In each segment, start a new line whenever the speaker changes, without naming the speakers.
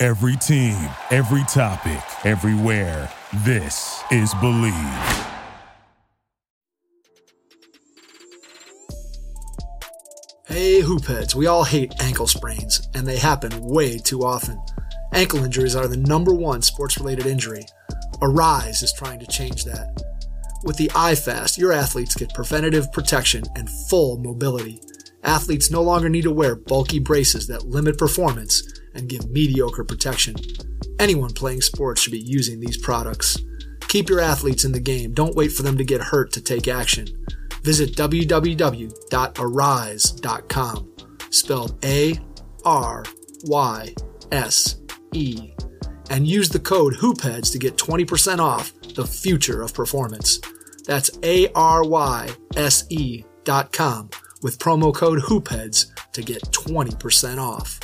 Every team, every topic, everywhere. This is Bleav.
Hey, hoopheads, we all hate ankle sprains, and they happen way too often. Ankle injuries are the number one sports related injury. Aryse is trying to change that. With the iFast, your athletes get preventative protection and full mobility. Athletes no longer need to wear bulky braces that limit performance and give mediocre protection. Anyone playing sports should be using these products. Keep your athletes in the game. Don't wait for them to get hurt to take action. Visit www.aryse.com, spelled A R Y S E, and use the code HOOPHEADS to get 20% off the future of performance. That's A R Y S E dot com with promo code HOOPHEADS to get 20% off.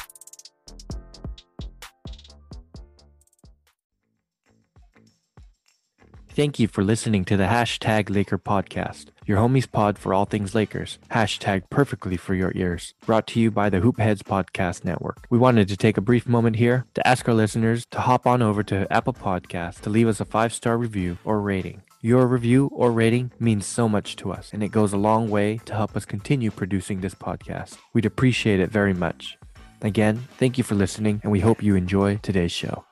Thank you for listening to the Hashtag Laker podcast, your homies pod for all things Lakers. Hashtag perfectly for your ears. Brought to you by the Hoopheads Podcast Network. We wanted to take a brief moment here to ask our listeners to hop on over to Apple Podcasts to leave us a five star review or rating. Your review or rating means so much to us, and it goes a long way to help us continue producing this podcast. We'd appreciate it very much. Again, thank you for listening, and we hope you enjoy today's show.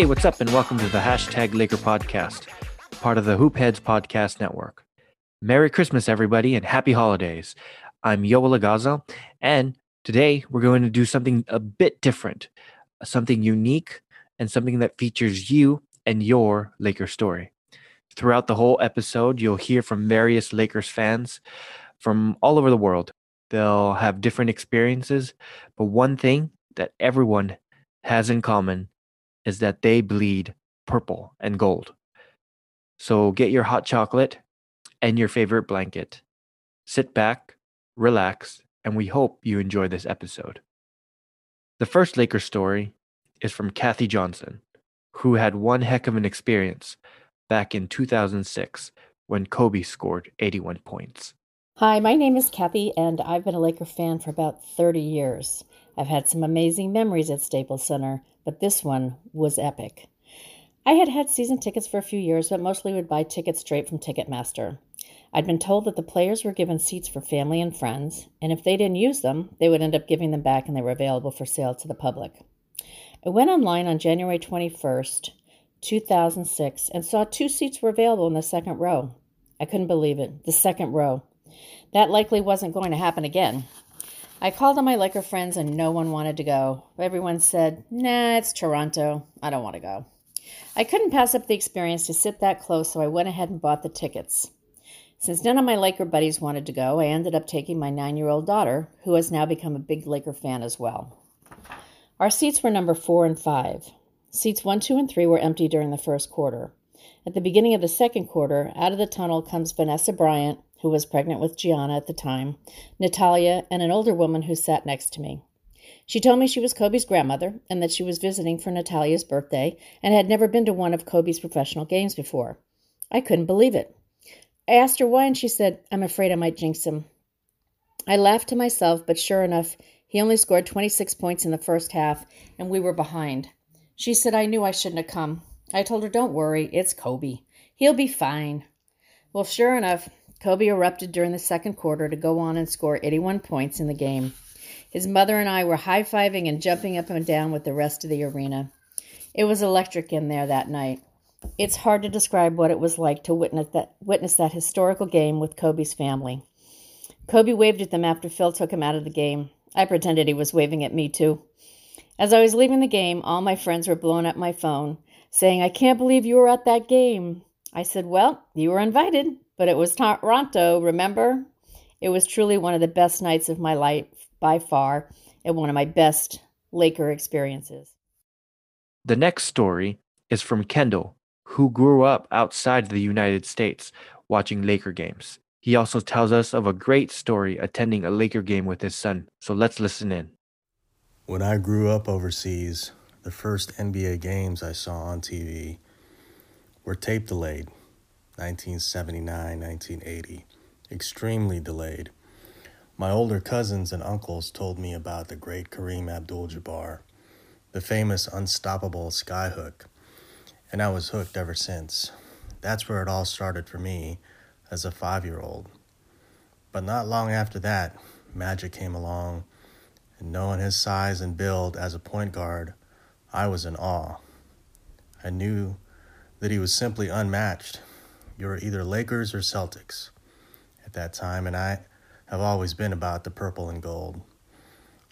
Hey, what's up, and welcome to the Hashtag Laker Podcast, part of the Hoopheads Podcast Network. Merry Christmas, everybody, and happy holidays. I'm Yoel Lagaza, and today we're going to do something a bit different, something unique, and something that features you and your Laker story. Throughout the whole episode, you'll hear from various Lakers fans from all over the world. They'll have different experiences, but one thing that everyone has in common is that they bleed purple and gold. So get your hot chocolate and your favorite blanket. Sit back, relax, and we hope you enjoy this episode. The first Lakers story is from Kathy Johnson, who had one heck of an experience back in 2006 when Kobe scored 81 points.
Hi, my name is Kathy, and I've been a Laker fan for about 30 years. I've had some amazing memories at Staples Center, but this one was epic. I had had season tickets for a few years, but mostly would buy tickets straight from Ticketmaster. I'd been told that the players were given seats for family and friends, and if they didn't use them, they would end up giving them back and they were available for sale to the public. I went online on January 21st, 2006, and saw two seats were available in the second row. I couldn't believe it. The second row. That likely wasn't going to happen again. I called on my Laker friends and no one wanted to go. Everyone said, nah, it's Toronto. I don't want to go. I couldn't pass up the experience to sit that close, so I went ahead and bought the tickets. Since none of my Laker buddies wanted to go, I ended up taking my nine year old daughter, who has now become a big Laker fan as well. Our seats were number four and five. Seats one, two, and three were empty during the first quarter. At the beginning of the second quarter, out of the tunnel comes Vanessa Bryant, who was pregnant with Gianna at the time, Natalia, and an older woman who sat next to me. She told me she was Kobe's grandmother and that she was visiting for Natalia's birthday and had never been to one of Kobe's professional games before. I couldn't believe it. I asked her why, and she said, I'm afraid I might jinx him. I laughed to myself, but sure enough, he only scored 26 points in the first half, and we were behind. She said I knew I shouldn't have come. I told her, Don't worry, it's Kobe. He'll be fine. Well, sure enough, Kobe erupted during the second quarter to go on and score 81 points in the game. His mother and I were high fiving and jumping up and down with the rest of the arena. It was electric in there that night. It's hard to describe what it was like to witness that, witness that historical game with Kobe's family. Kobe waved at them after Phil took him out of the game. I pretended he was waving at me too. As I was leaving the game, all my friends were blowing up my phone, saying, I can't believe you were at that game. I said, Well, you were invited, but it was Toronto, remember? It was truly one of the best nights of my life by far and one of my best Laker experiences.
The next story is from Kendall, who grew up outside the United States watching Laker games. He also tells us of a great story attending a Laker game with his son. So let's listen in.
When I grew up overseas, the first NBA games I saw on TV were tape delayed 1979, 1980, extremely delayed. My older cousins and uncles told me about the great Kareem Abdul Jabbar, the famous unstoppable skyhook, and I was hooked ever since. That's where it all started for me as a five year old. But not long after that, Magic came along, and knowing his size and build as a point guard, I was in awe. I knew that he was simply unmatched. You were either Lakers or Celtics at that time, and I have always been about the purple and gold.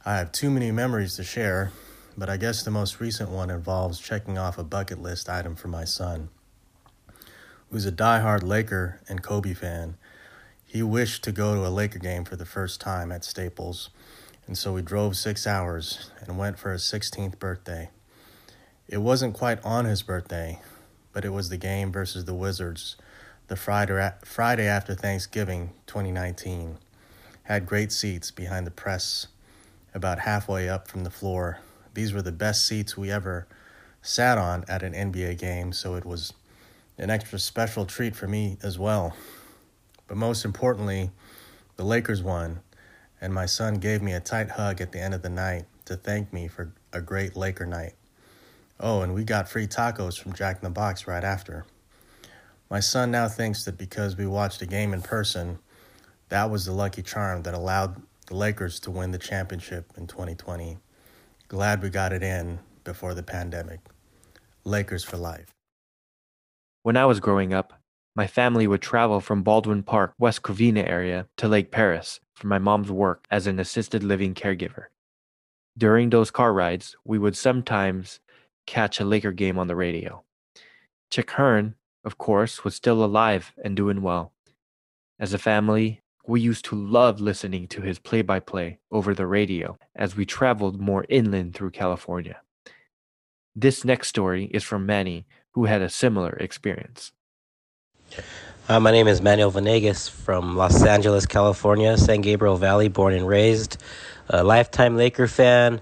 I have too many memories to share, but I guess the most recent one involves checking off a bucket list item for my son who's a die-hard Laker and Kobe fan. He wished to go to a Laker game for the first time at Staples, and so we drove six hours and went for his 16th birthday. It wasn't quite on his birthday, but it was the game versus the Wizards, the Friday, after Thanksgiving 2019. Had great seats behind the press, about halfway up from the floor. These were the best seats we ever sat on at an NBA game, so it was an extra special treat for me as well. But most importantly, the Lakers won, and my son gave me a tight hug at the end of the night to thank me for a great Laker night. Oh, and we got free tacos from Jack in the Box right after. My son now thinks that because we watched a game in person, that was the lucky charm that allowed the Lakers to win the championship in 2020. Glad we got it in before the pandemic. Lakers for life.
When I was growing up, my family would travel from Baldwin Park, West Covina area to Lake Perris for my mom's work as an assisted living caregiver. During those car rides, we would sometimes catch a Laker game on the radio. Chick Hearn, of course, was still alive and doing well. As a family, we used to love listening to his play by play over the radio as we traveled more inland through California. This next story is from Manny, who had a similar experience.
Uh, my name is Manuel Venegas from Los Angeles, California, San Gabriel Valley, born and raised. A lifetime Laker fan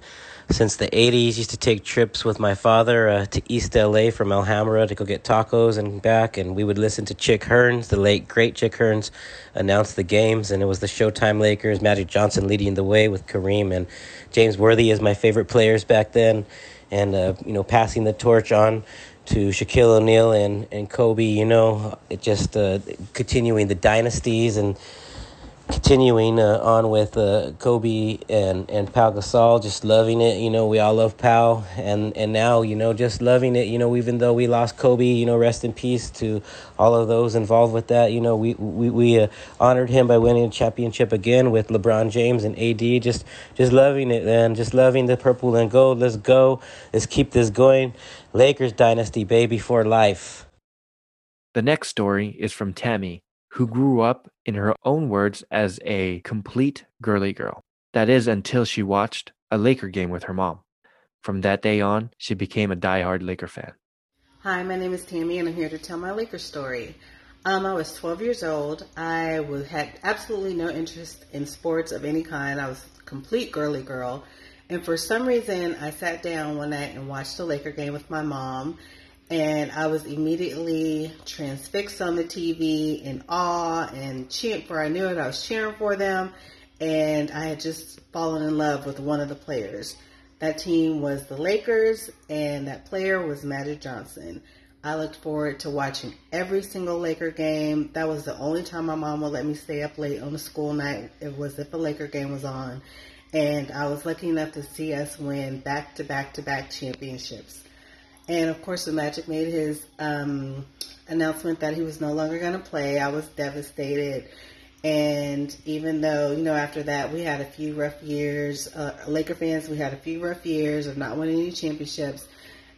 since the 80s. Used to take trips with my father uh, to East LA from Alhambra to go get tacos and back. And we would listen to Chick Hearns, the late, great Chick Hearns, announce the games. And it was the Showtime Lakers, Magic Johnson leading the way with Kareem and James Worthy as my favorite players back then. And, uh, you know, passing the torch on to Shaquille O'Neal and, and Kobe, you know, it just uh, continuing the dynasties and continuing uh, on with uh, Kobe and, and Pau Gasol, just loving it. You know, we all love Pau, and, and now, you know, just loving it. You know, even though we lost Kobe, you know, rest in peace to all of those involved with that. You know, we we, we uh, honored him by winning a championship again with LeBron James and AD. Just just loving it, man. Just loving the purple and gold. Let's go. Let's keep this going. Lakers dynasty, baby, for life.
The next story is from Tammy who grew up, in her own words, as a complete girly girl. That is, until she watched a Laker game with her mom. From that day on, she became a die-hard Laker fan.
Hi, my name is Tammy, and I'm here to tell my Laker story. Um, I was 12 years old. I was, had absolutely no interest in sports of any kind. I was a complete girly girl. And for some reason, I sat down one night and watched a Laker game with my mom and I was immediately transfixed on the TV in awe and cheering for I knew it, I was cheering for them and I had just fallen in love with one of the players. That team was the Lakers and that player was Magic Johnson. I looked forward to watching every single Laker game. That was the only time my mom would let me stay up late on a school night. It was if a Laker game was on. And I was lucky enough to see us win back to back to back championships. And of course, the Magic made his um, announcement that he was no longer going to play. I was devastated. And even though, you know, after that we had a few rough years, uh, Laker fans, we had a few rough years of not winning any championships.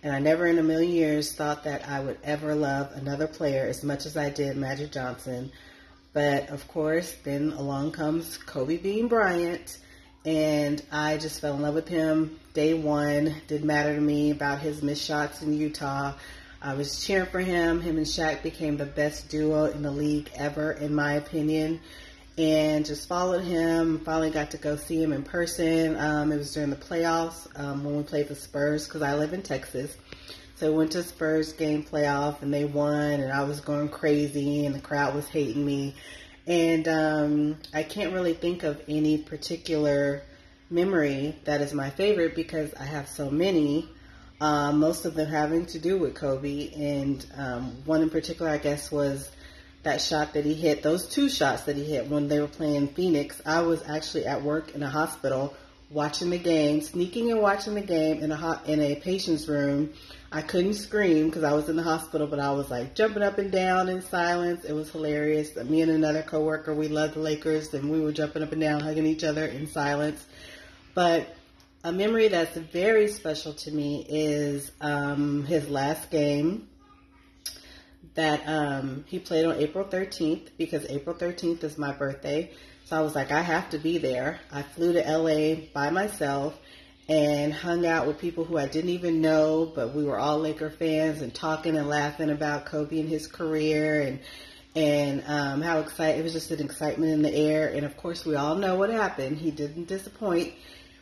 And I never in a million years thought that I would ever love another player as much as I did Magic Johnson. But of course, then along comes Kobe Bean Bryant. And I just fell in love with him day one. Didn't matter to me about his missed shots in Utah. I was cheering for him. Him and Shaq became the best duo in the league ever, in my opinion. And just followed him. Finally got to go see him in person. Um, it was during the playoffs um, when we played the Spurs because I live in Texas. So went to Spurs game playoff and they won and I was going crazy and the crowd was hating me. And um, I can't really think of any particular memory that is my favorite because I have so many. Um, most of them having to do with Kobe, and um, one in particular, I guess, was that shot that he hit. Those two shots that he hit when they were playing Phoenix. I was actually at work in a hospital watching the game, sneaking and watching the game in a in a patient's room. I couldn't scream because I was in the hospital, but I was like jumping up and down in silence. It was hilarious. Me and another coworker, we loved the Lakers, and we were jumping up and down, hugging each other in silence. But a memory that's very special to me is um, his last game that um, he played on April 13th because April 13th is my birthday. So I was like, I have to be there. I flew to LA by myself and hung out with people who I didn't even know, but we were all Laker fans and talking and laughing about Kobe and his career and and um, how excited it was just an excitement in the air. And of course, we all know what happened. He didn't disappoint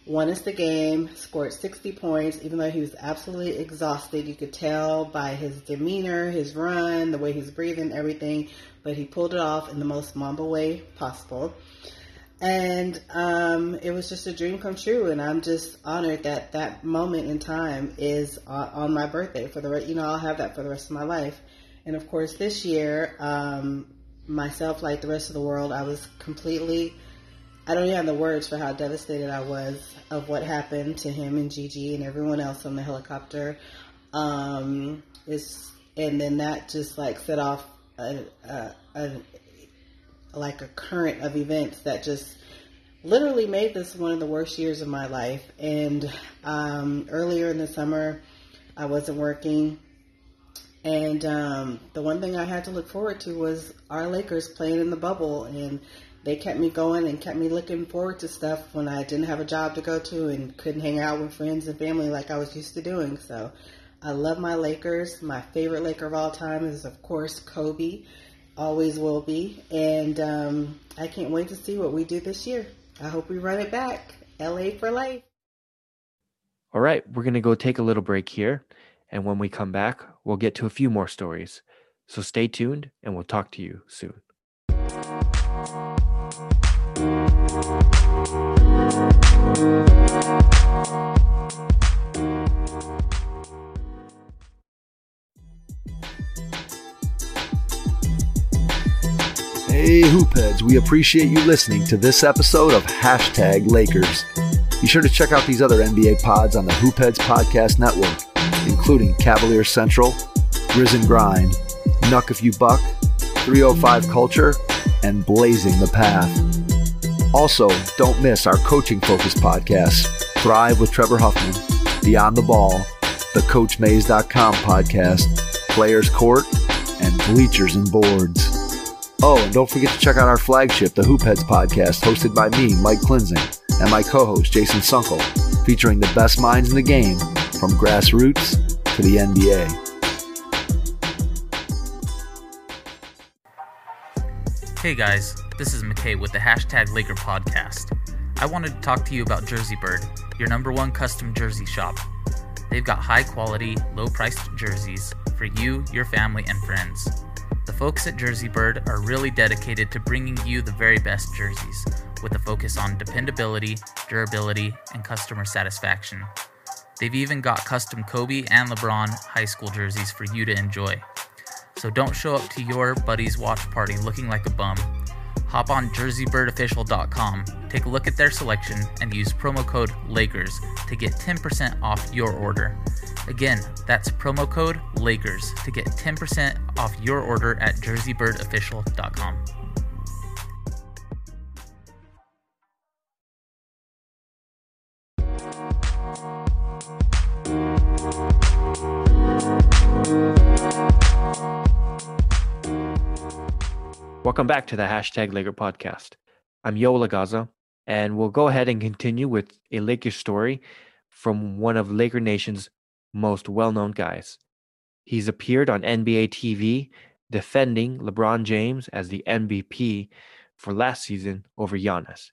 won us the game, scored 60 points, even though he was absolutely exhausted. You could tell by his demeanor, his run, the way he's breathing, everything. But he pulled it off in the most Mamba way possible. And um, it was just a dream come true. And I'm just honored that that moment in time is on, on my birthday. For the rest, you know, I'll have that for the rest of my life. And of course, this year, um, myself, like the rest of the world, I was completely I don't even have the words for how devastated I was of what happened to him and Gigi and everyone else on the helicopter. Um, it's, and then that just like set off a, a, a, like a current of events that just literally made this one of the worst years of my life. And um, earlier in the summer, I wasn't working. And um, the one thing I had to look forward to was our Lakers playing in the bubble. And they kept me going and kept me looking forward to stuff when I didn't have a job to go to and couldn't hang out with friends and family like I was used to doing. So I love my Lakers. My favorite Laker of all time is, of course, Kobe. Always will be. And um, I can't wait to see what we do this year. I hope we run it back. LA for life.
All right, we're going to go take a little break here. And when we come back, we'll get to a few more stories. So stay tuned and we'll talk to you soon.
Hey, Hoopheads, we appreciate you listening to this episode of Hashtag Lakers. Be sure to check out these other NBA pods on the Hoopheads Podcast Network, including Cavalier Central, Risen Grind, Nuck If You Buck, 305 Culture, and Blazing the Path. Also, don't miss our coaching focused podcasts Thrive with Trevor Huffman, Beyond the Ball, the CoachMaze.com podcast, Players Court, and Bleachers and Boards. Oh, and don't forget to check out our flagship, the Hoopheads podcast, hosted by me, Mike Klinzing, and my co host, Jason Sunkel, featuring the best minds in the game from grassroots to the NBA.
Hey guys, this is McKay with the hashtag Laker podcast. I wanted to talk to you about Jersey Bird, your number one custom jersey shop. They've got high quality, low priced jerseys for you, your family, and friends. The folks at Jersey Bird are really dedicated to bringing you the very best jerseys, with a focus on dependability, durability, and customer satisfaction. They've even got custom Kobe and LeBron high school jerseys for you to enjoy. So don't show up to your buddy's watch party looking like a bum hop on jerseybirdofficial.com, take a look at their selection, and use promo code LAKERS to get 10% off your order. Again, that's promo code LAKERS to get 10% off your order at jerseybirdofficial.com.
Welcome back to the hashtag Laker podcast. I'm Yoel Agaza, and we'll go ahead and continue with a Laker story from one of Laker Nation's most well known guys. He's appeared on NBA TV defending LeBron James as the MVP for last season over Giannis,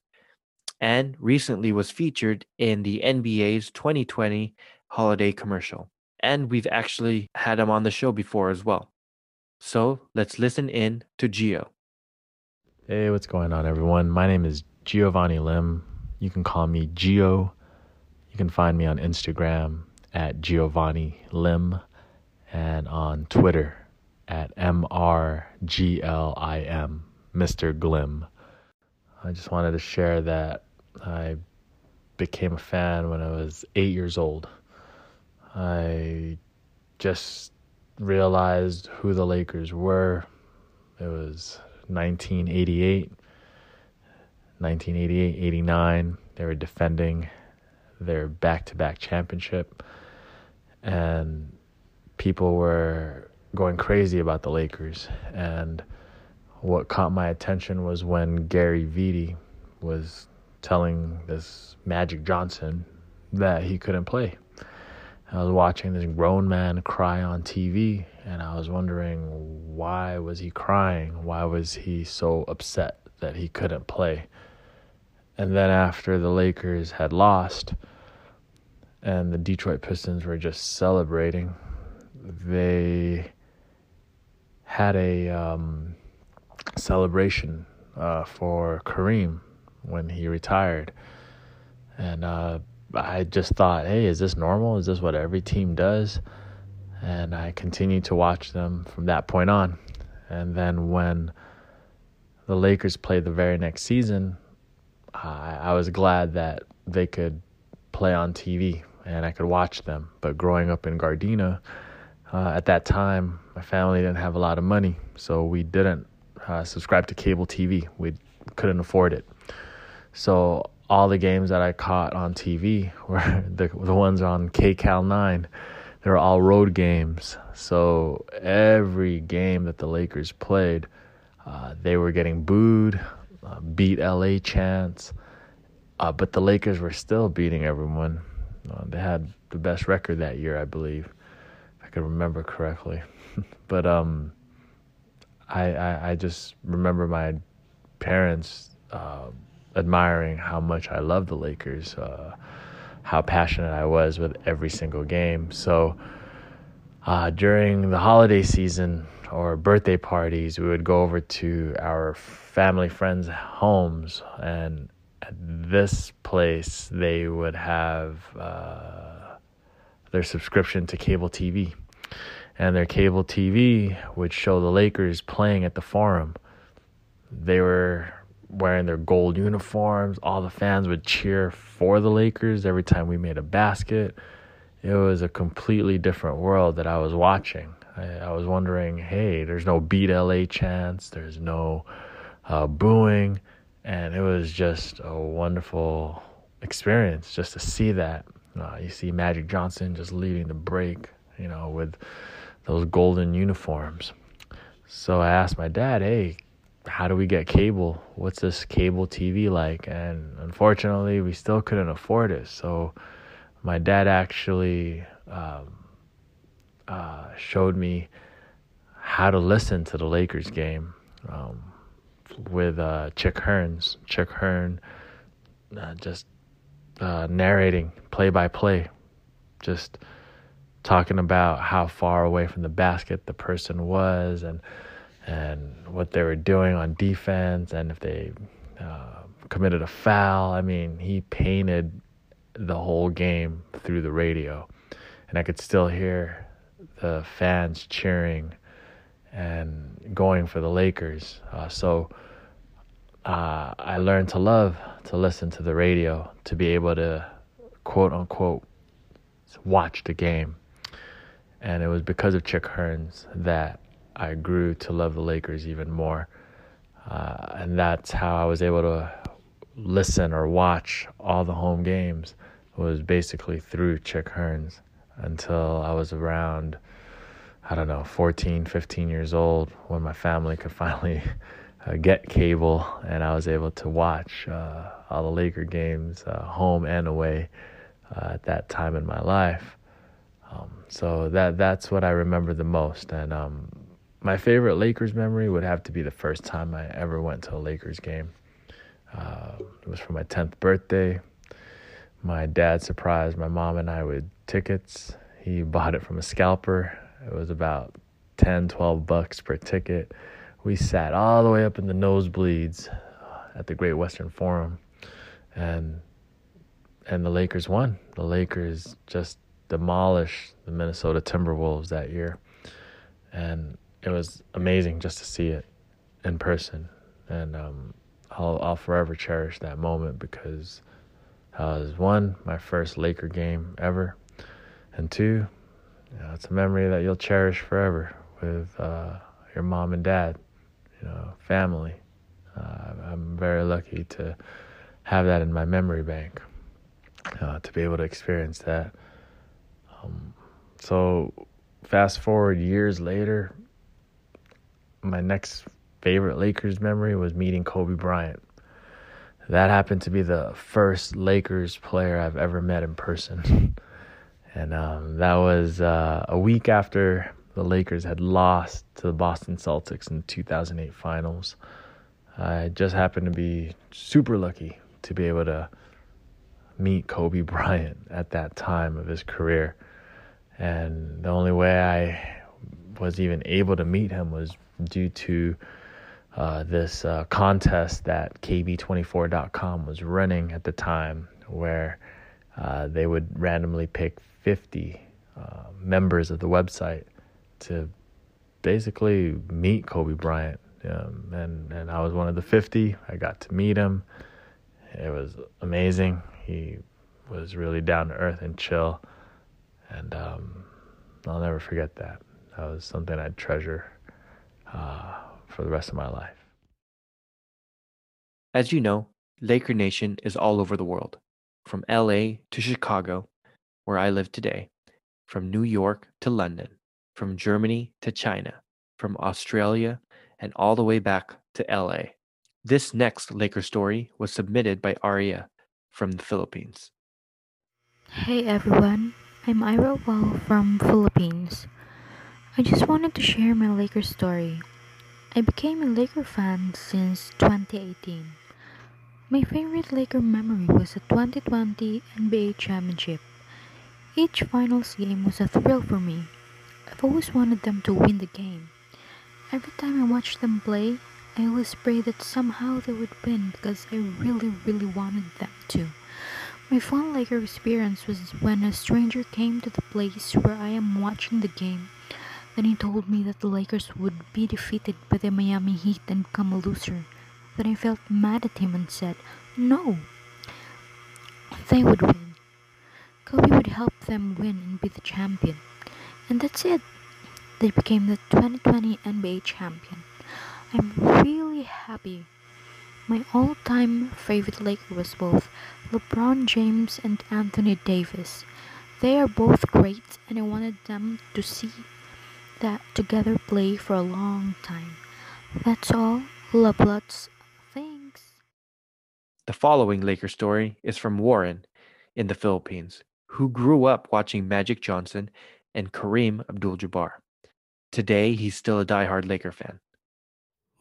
and recently was featured in the NBA's 2020 holiday commercial. And we've actually had him on the show before as well. So let's listen in to Gio.
Hey, what's going on, everyone? My name is Giovanni Lim. You can call me Gio. You can find me on Instagram at Giovanni Lim and on Twitter at MRGLIM, Mr. Glim. I just wanted to share that I became a fan when I was eight years old. I just realized who the Lakers were. It was 1988, 1988, 89. They were defending their back to back championship. And people were going crazy about the Lakers. And what caught my attention was when Gary Vitti was telling this Magic Johnson that he couldn't play. I was watching this grown man cry on TV and I was wondering why was he crying? Why was he so upset that he couldn't play? And then after the Lakers had lost and the Detroit Pistons were just celebrating, they had a um, celebration uh, for Kareem when he retired. And uh, I just thought, hey, is this normal? Is this what every team does? And I continued to watch them from that point on. And then when the Lakers played the very next season, I, I was glad that they could play on TV and I could watch them. But growing up in Gardena, uh, at that time, my family didn't have a lot of money, so we didn't uh, subscribe to cable TV. We couldn't afford it. So all the games that I caught on TV were the the ones on KCAL 9. They were all road games. So every game that the Lakers played, uh, they were getting booed, uh, beat LA chants. Uh, but the Lakers were still beating everyone. Uh, they had the best record that year, I believe, if I could remember correctly. but um, I, I, I just remember my parents uh, admiring how much I loved the Lakers, uh, how passionate I was with every single game. So uh, during the holiday season or birthday parties, we would go over to our family friends' homes, and at this place, they would have uh, their subscription to cable TV. And their cable TV would show the Lakers playing at the Forum. They were wearing their gold uniforms. All the fans would cheer for the Lakers every time we made a basket. It was a completely different world that I was watching. I, I was wondering, hey, there's no beat LA chants, there's no uh, booing, and it was just a wonderful experience just to see that. Uh, you see Magic Johnson just leading the break, you know, with those golden uniforms. So I asked my dad, hey, how do we get cable? What's this cable TV like? And unfortunately, we still couldn't afford it. So my dad actually um, uh, showed me how to listen to the Lakers game um, with uh, Chick Hearns. Chick Hearn uh, just uh, narrating play by play, just talking about how far away from the basket the person was and and what they were doing on defense and if they uh, committed a foul. I mean, he painted the whole game through the radio, and I could still hear the fans cheering and going for the Lakers. Uh, so uh, I learned to love to listen to the radio, to be able to quote unquote watch the game. And it was because of Chick Hearns that I grew to love the Lakers even more. Uh, and that's how I was able to listen or watch all the home games was basically through Chick Hearns until I was around, I don't know, 14, 15 years old when my family could finally uh, get cable and I was able to watch uh, all the Laker games, uh, home and away, uh, at that time in my life. Um, so that that's what I remember the most. And um, my favorite Lakers memory would have to be the first time I ever went to a Lakers game. Uh, it was for my 10th birthday. My dad surprised my mom and I with tickets. He bought it from a scalper. It was about 10, 12 bucks per ticket. We sat all the way up in the nosebleeds at the Great Western Forum, and and the Lakers won. The Lakers just demolished the Minnesota Timberwolves that year, and it was amazing just to see it in person. And um, I'll I'll forever cherish that moment because it was one my first Laker game ever, and two, you know, it's a memory that you'll cherish forever with uh, your mom and dad, you know, family. Uh, I'm very lucky to have that in my memory bank, uh, to be able to experience that. Um, so, fast forward years later, my next favorite Lakers memory was meeting Kobe Bryant. That happened to be the first Lakers player I've ever met in person. and um, that was uh, a week after the Lakers had lost to the Boston Celtics in the 2008 finals. I just happened to be super lucky to be able to meet Kobe Bryant at that time of his career. And the only way I was even able to meet him was due to uh, this uh, contest that KB24.com was running at the time, where uh, they would randomly pick 50 uh, members of the website to basically meet Kobe Bryant. Um, and, and I was one of the 50. I got to meet him. It was amazing. He was really down to earth and chill. And um, I'll never forget that. That was something I'd treasure uh, for the rest of my life.
As you know, Laker Nation is all over the world, from LA to Chicago, where I live today, from New York to London, from Germany to China, from Australia, and all the way back to LA. This next Laker story was submitted by Aria from the Philippines.
Hey everyone, I'm Ira Wall from Philippines. I just wanted to share my Laker story. I became a Laker fan since 2018. My favorite Laker memory was the 2020 NBA Championship. Each finals game was a thrill for me. I've always wanted them to win the game. Every time I watched them play, I always prayed that somehow they would win because I really, really wanted them to. My fun Laker experience was when a stranger came to the place where I am watching the game then he told me that the Lakers would be defeated by the Miami Heat and become a loser. Then I felt mad at him and said, No. They would win. Kobe would help them win and be the champion. And that's it. They became the 2020 NBA champion. I'm really happy. My all time favorite Laker was both LeBron James and Anthony Davis. They are both great, and I wanted them to see that together play for a long time. That's all. Love lots.
The following Laker story is from Warren in the Philippines, who grew up watching Magic Johnson and Kareem Abdul Jabbar. Today, he's still a die-hard Laker fan.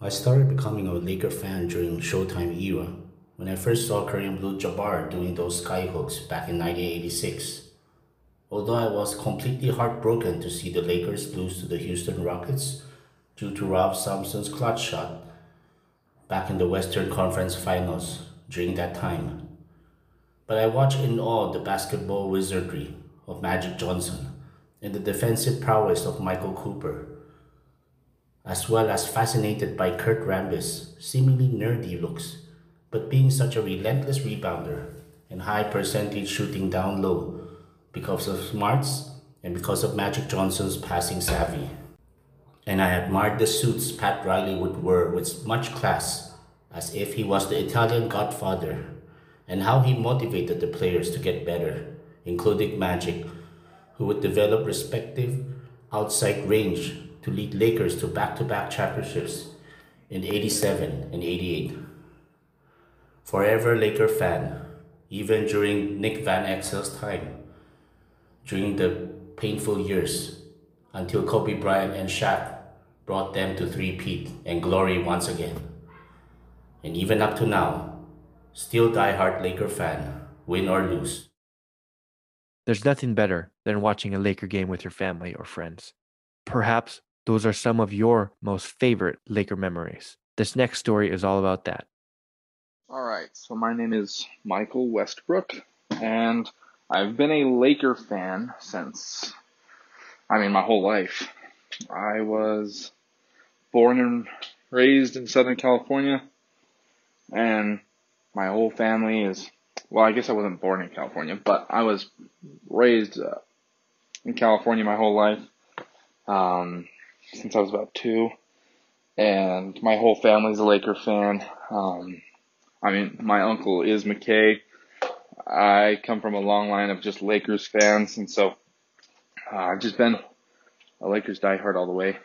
I started becoming a Laker fan during the Showtime era when I first saw Kareem Abdul Jabbar doing those skyhooks back in 1986. Although I was completely heartbroken to see the Lakers lose to the Houston Rockets due to Rob Thompson's clutch shot back in the Western Conference Finals during that time. But I watched in awe the basketball wizardry of Magic Johnson and the defensive prowess of Michael Cooper, as well as fascinated by Kurt Rambis' seemingly nerdy looks, but being such a relentless rebounder and high percentage shooting down low because of smarts and because of Magic Johnson's passing savvy. And I admired the suits Pat Riley would wear with much class, as if he was the Italian godfather, and how he motivated the players to get better, including Magic, who would develop respective outside range to lead Lakers to back-to-back championships in 87 and 88. Forever Laker fan, even during Nick Van Exel's time, during the painful years until Kobe Bryant and Shaq brought them to three-peat and glory once again. And even up to now, still die-hard Laker fan, win or lose.
There's nothing better than watching a Laker game with your family or friends. Perhaps those are some of your most favorite Laker memories. This next story is all about that.
All right, so my name is Michael Westbrook, and I've been a Laker fan since, I mean, my whole life. I was born and raised in Southern California, and my whole family is, well, I guess I wasn't born in California, but I was raised uh, in California my whole life, um, since I was about two, and my whole family's a Laker fan. Um, I mean, my uncle is McKay. I come from a long line of just Lakers fans, and so uh, I've just been a Lakers diehard all the way.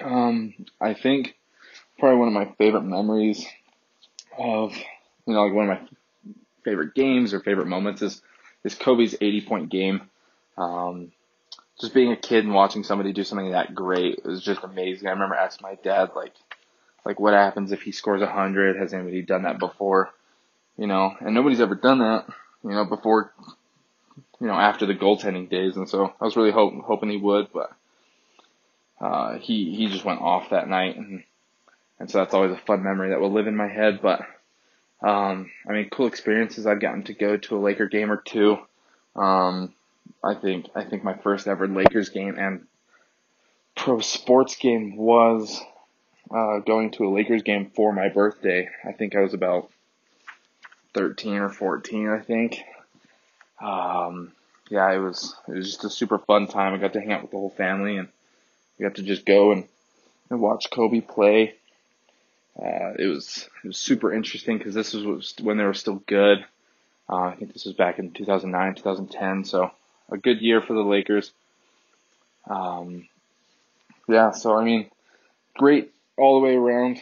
Um, I think probably one of my favorite memories of, you know, like one of my favorite games or favorite moments is, is Kobe's 80 point game. Um, just being a kid and watching somebody do something that great was just amazing. I remember asking my dad, like, like what happens if he scores hundred? Has anybody done that before? You know, and nobody's ever done that, you know, before, you know, after the goaltending days. And so I was really hope, hoping he would, but, uh, he, he just went off that night and, and so that's always a fun memory that will live in my head. But, um, I mean, cool experiences. I've gotten to go to a Laker game or two. Um, I think, I think my first ever Lakers game and pro sports game was, uh, going to a Lakers game for my birthday. I think I was about 13 or 14, I think. Um, yeah, it was, it was just a super fun time. I got to hang out with the whole family and we got to just go and, and watch Kobe play. Uh, it was, it was super interesting because this was when they were still good. Uh, I think this was back in 2009, 2010. So a good year for the Lakers. Um, yeah, so I mean, great all the way around.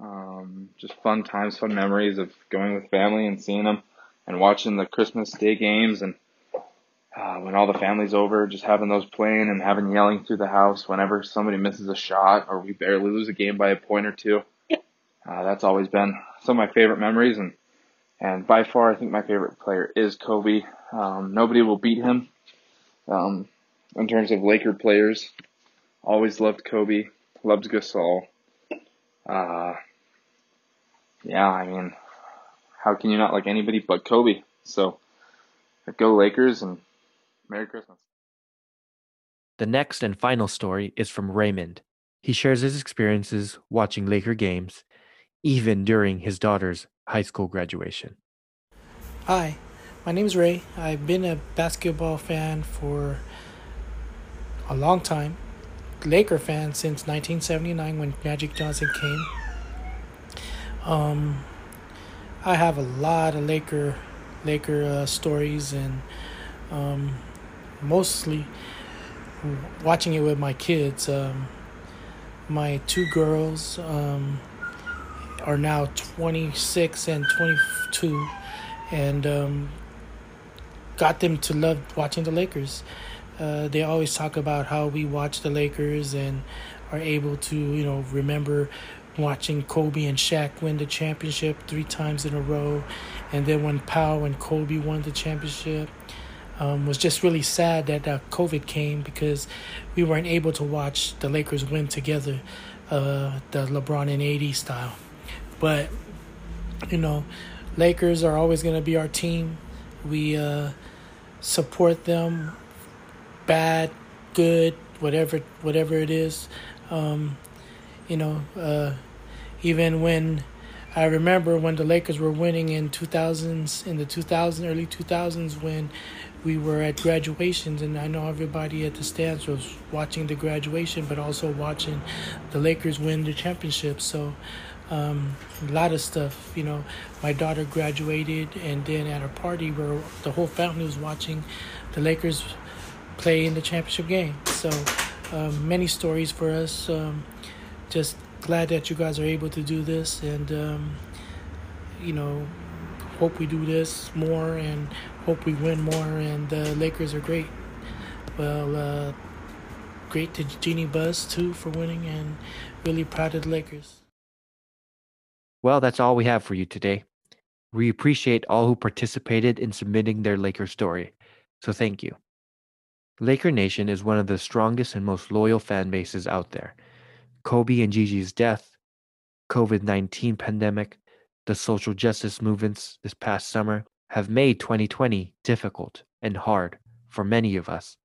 Um, just fun times, fun memories of going with family and seeing them and watching the Christmas Day games and uh, when all the family's over, just having those playing and having yelling through the house whenever somebody misses a shot or we barely lose a game by a point or two. Uh, that's always been some of my favorite memories and and by far I think my favorite player is Kobe. Um, nobody will beat him um, in terms of Laker players. Always loved Kobe. Loved Gasol. Uh, yeah, I mean, how can you not like anybody but Kobe? So, go Lakers and Merry Christmas.
The next and final story is from Raymond. He shares his experiences watching Laker games, even during his daughter's high school graduation.
Hi, my name is Ray. I've been a basketball fan for a long time. Laker fan since 1979 when Magic Johnson came. Um, I have a lot of Laker Laker uh, stories and um, mostly watching it with my kids. Um, my two girls um, are now 26 and 22 and um, got them to love watching the Lakers. Uh, they always talk about how we watch the Lakers and are able to, you know, remember watching Kobe and Shaq win the championship three times in a row, and then when Pau and Kobe won the championship. Um, was just really sad that uh, COVID came because we weren't able to watch the Lakers win together, uh, the LeBron and AD style. But you know, Lakers are always going to be our team. We uh, support them, bad, good, whatever, whatever it is. Um, you know, uh, even when I remember when the Lakers were winning in 2000s, in the 2000s, early 2000s, when we were at graduations, and I know everybody at the stands was watching the graduation, but also watching the Lakers win the championship. So um, a lot of stuff. You know, my daughter graduated, and then at a party where the whole family was watching the Lakers play in the championship game. So um, many stories for us. Um, just glad that you guys are able to do this, and um, you know, hope we do this more, and hope we win more. And the Lakers are great. Well, uh, great to Jeanie Buss too for winning, and really proud of the Lakers.
Well, that's all we have for you today. We appreciate all who participated in submitting their Laker story, so thank you. Laker Nation is one of the strongest and most loyal fan bases out there. Kobe and Gigi's death, COVID 19 pandemic, the social justice movements this past summer have made 2020 difficult and hard for many of us,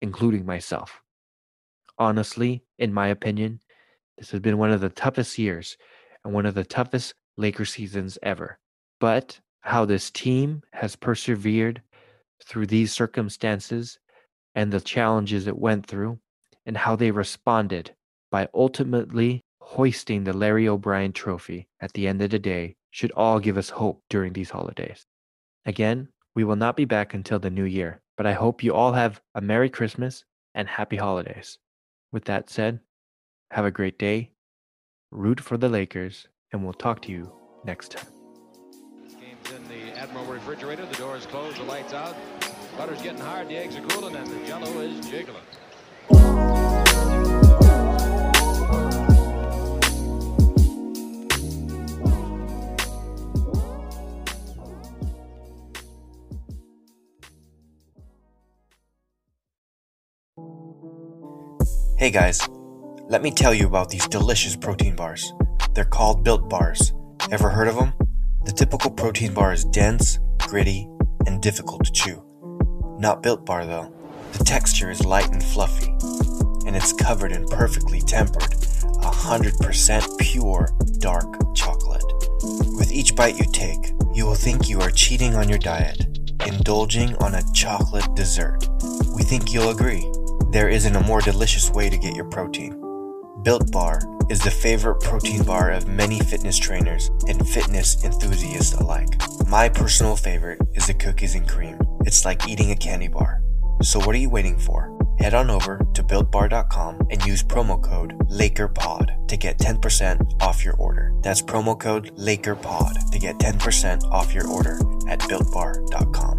including myself. Honestly, in my opinion, this has been one of the toughest years and one of the toughest Laker seasons ever. But how this team has persevered through these circumstances and the challenges it went through, and how they responded by ultimately hoisting the Larry O'Brien trophy at the end of the day should all give us hope during these holidays. Again, we will not be back until the new year, but I hope you all have a Merry Christmas and Happy Holidays. With that said, have a great day, root for the Lakers, and we'll talk to you next time.
Game's in the Admiral refrigerator. The door is closed. The lights out. Butter's getting hard. The eggs are cooling, and the Jello is jiggling.
Hey guys, let me tell you about these delicious protein bars. They're called Built Bars. Ever heard of them? The typical protein bar is dense, gritty, and difficult to chew. Not Built Bar though. The texture is light and fluffy, and it's covered in perfectly tempered, 100% pure dark chocolate. With each bite you take, you will think you are cheating on your diet, indulging on a chocolate dessert. We think you'll agree. There isn't a more delicious way to get your protein. Built Bar is the favorite protein bar of many fitness trainers and fitness enthusiasts alike. My personal favorite is the cookies and cream. It's like eating a candy bar. So what are you waiting for? Head on over to builtbar.com and use promo code LakerPod to get 10% off your order. That's promo code LakerPod to get 10% off your order at builtbar.com.